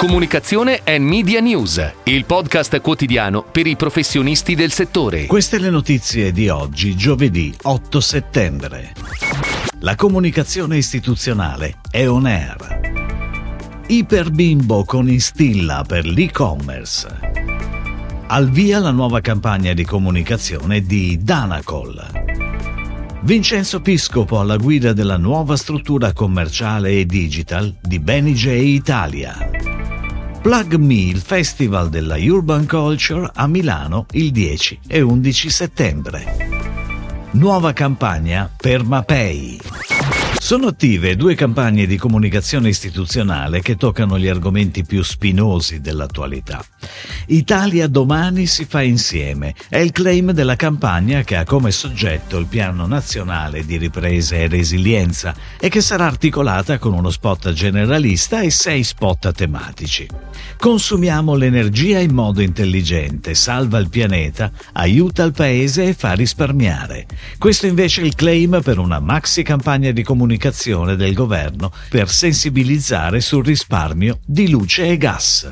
Comunicazione e Media News, il podcast quotidiano per i professionisti del settore. Queste le notizie di oggi, giovedì 8 settembre. La comunicazione istituzionale è on air. Iperbimbo con Instilla per l'e-commerce. Al via la nuova campagna di comunicazione di Danacol. Vincenzo Piscopo alla guida della nuova struttura commerciale e digital di Benny Italia. Plug Me, il festival della Urban Culture a Milano il 10 e 11 settembre. Nuova campagna per Mapei. Sono attive due campagne di comunicazione istituzionale che toccano gli argomenti più spinosi dell'attualità. Italia domani si fa insieme è il claim della campagna che ha come soggetto il Piano Nazionale di Ripresa e Resilienza e che sarà articolata con uno spot generalista e sei spot tematici. Consumiamo l'energia in modo intelligente, salva il pianeta, aiuta il paese e fa risparmiare. Questo invece è il claim per una maxi campagna di comunicazione del governo per sensibilizzare sul risparmio di luce e gas.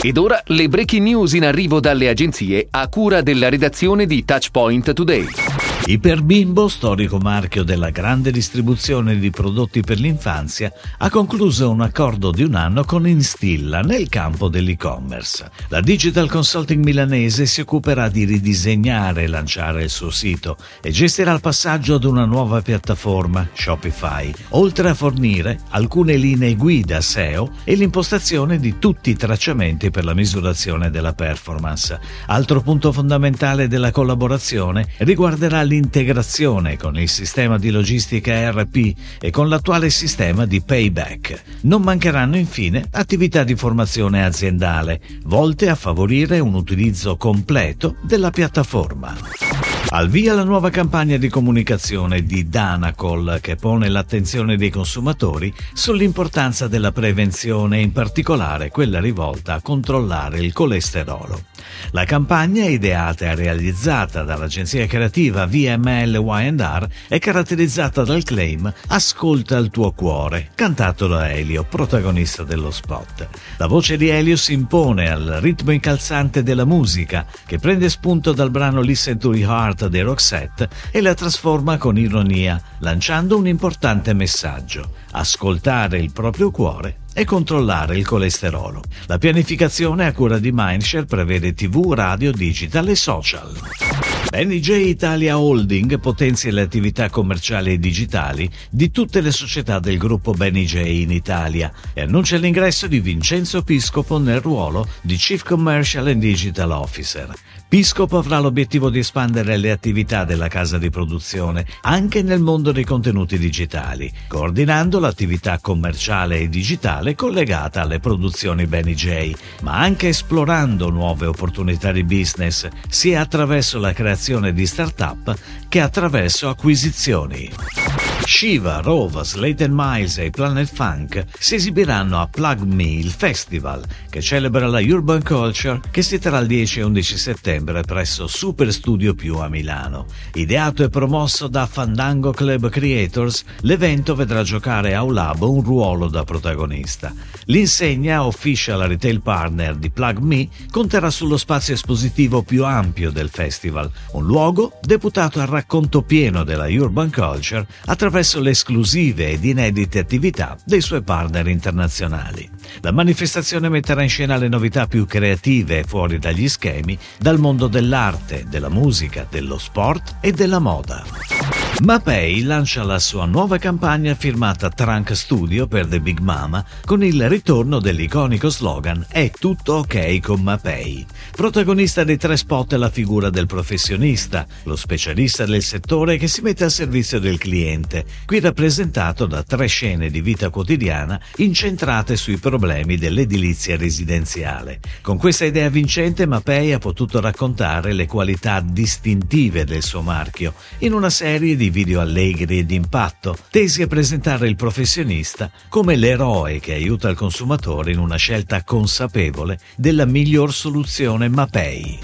Ed ora le breaking news in arrivo dalle agenzie a cura della redazione di Touchpoint Today. Iperbimbo, storico marchio della grande distribuzione di prodotti per l'infanzia, ha concluso un accordo di un anno con Instilla nel campo dell'e-commerce. La digital consulting milanese si occuperà di ridisegnare e lanciare il suo sito e gestirà il passaggio ad una nuova piattaforma, Shopify, oltre a fornire alcune linee guida SEO e l'impostazione di tutti i tracciamenti per la misurazione della performance. Altro punto fondamentale della collaborazione riguarderà l'integrazione con il sistema di logistica ERP e con l'attuale sistema di payback. Non mancheranno infine attività di formazione aziendale, volte a favorire un utilizzo completo della piattaforma. Al via la nuova campagna di comunicazione di Danacol che pone l'attenzione dei consumatori sull'importanza della prevenzione, in particolare quella rivolta a controllare il colesterolo. La campagna, ideata e realizzata dall'agenzia creativa VML Y&R, è caratterizzata dal claim Ascolta il tuo cuore, cantato da Elio, protagonista dello spot. La voce di Elio si impone al ritmo incalzante della musica, che prende spunto dal brano Listen to the Heart dei Roxette e la trasforma con ironia, lanciando un importante messaggio. Ascoltare il proprio cuore e controllare il colesterolo. La pianificazione a cura di Mindshare prevede TV, radio, digital e social. NJ Italia Holding potenzia le attività commerciali e digitali di tutte le società del gruppo BenJ in Italia e annuncia l'ingresso di Vincenzo Piscopo nel ruolo di Chief Commercial and Digital Officer. Piscopo avrà l'obiettivo di espandere le attività della casa di produzione anche nel mondo dei contenuti digitali, coordinando l'attività commerciale e digitale collegata alle produzioni BenJ, ma anche esplorando nuove opportunità di business sia attraverso la creazione creazione di start-up che attraverso acquisizioni. Shiva, Rova, Slate Miles e Planet Funk si esibiranno a Plug Me, il festival che celebra la urban culture che si terrà il 10 e 11 settembre presso Super Studio Più a Milano. Ideato e promosso da Fandango Club Creators, l'evento vedrà giocare a Aulab un ruolo da protagonista. L'insegna, official retail partner di Plug Me, conterà sullo spazio espositivo più ampio del festival, un luogo deputato al racconto pieno della urban culture attraverso attraverso le esclusive ed inedite attività dei suoi partner internazionali. La manifestazione metterà in scena le novità più creative fuori dagli schemi dal mondo dell'arte, della musica, dello sport e della moda. Mapei lancia la sua nuova campagna firmata Trunk Studio per The Big Mama con il ritorno dell'iconico slogan È tutto ok con Mapei. Protagonista dei tre spot è la figura del professionista, lo specialista del settore che si mette al servizio del cliente, qui rappresentato da tre scene di vita quotidiana incentrate sui problemi dell'edilizia residenziale. Con questa idea vincente Mapei ha potuto raccontare le qualità distintive del suo marchio in una serie di di video allegri e d'impatto, tesi a presentare il professionista come l'eroe che aiuta il consumatore in una scelta consapevole della miglior soluzione Mapei.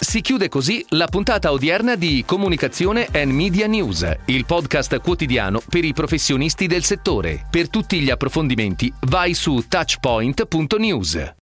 Si chiude così la puntata odierna di Comunicazione and Media News, il podcast quotidiano per i professionisti del settore. Per tutti gli approfondimenti vai su touchpoint.news.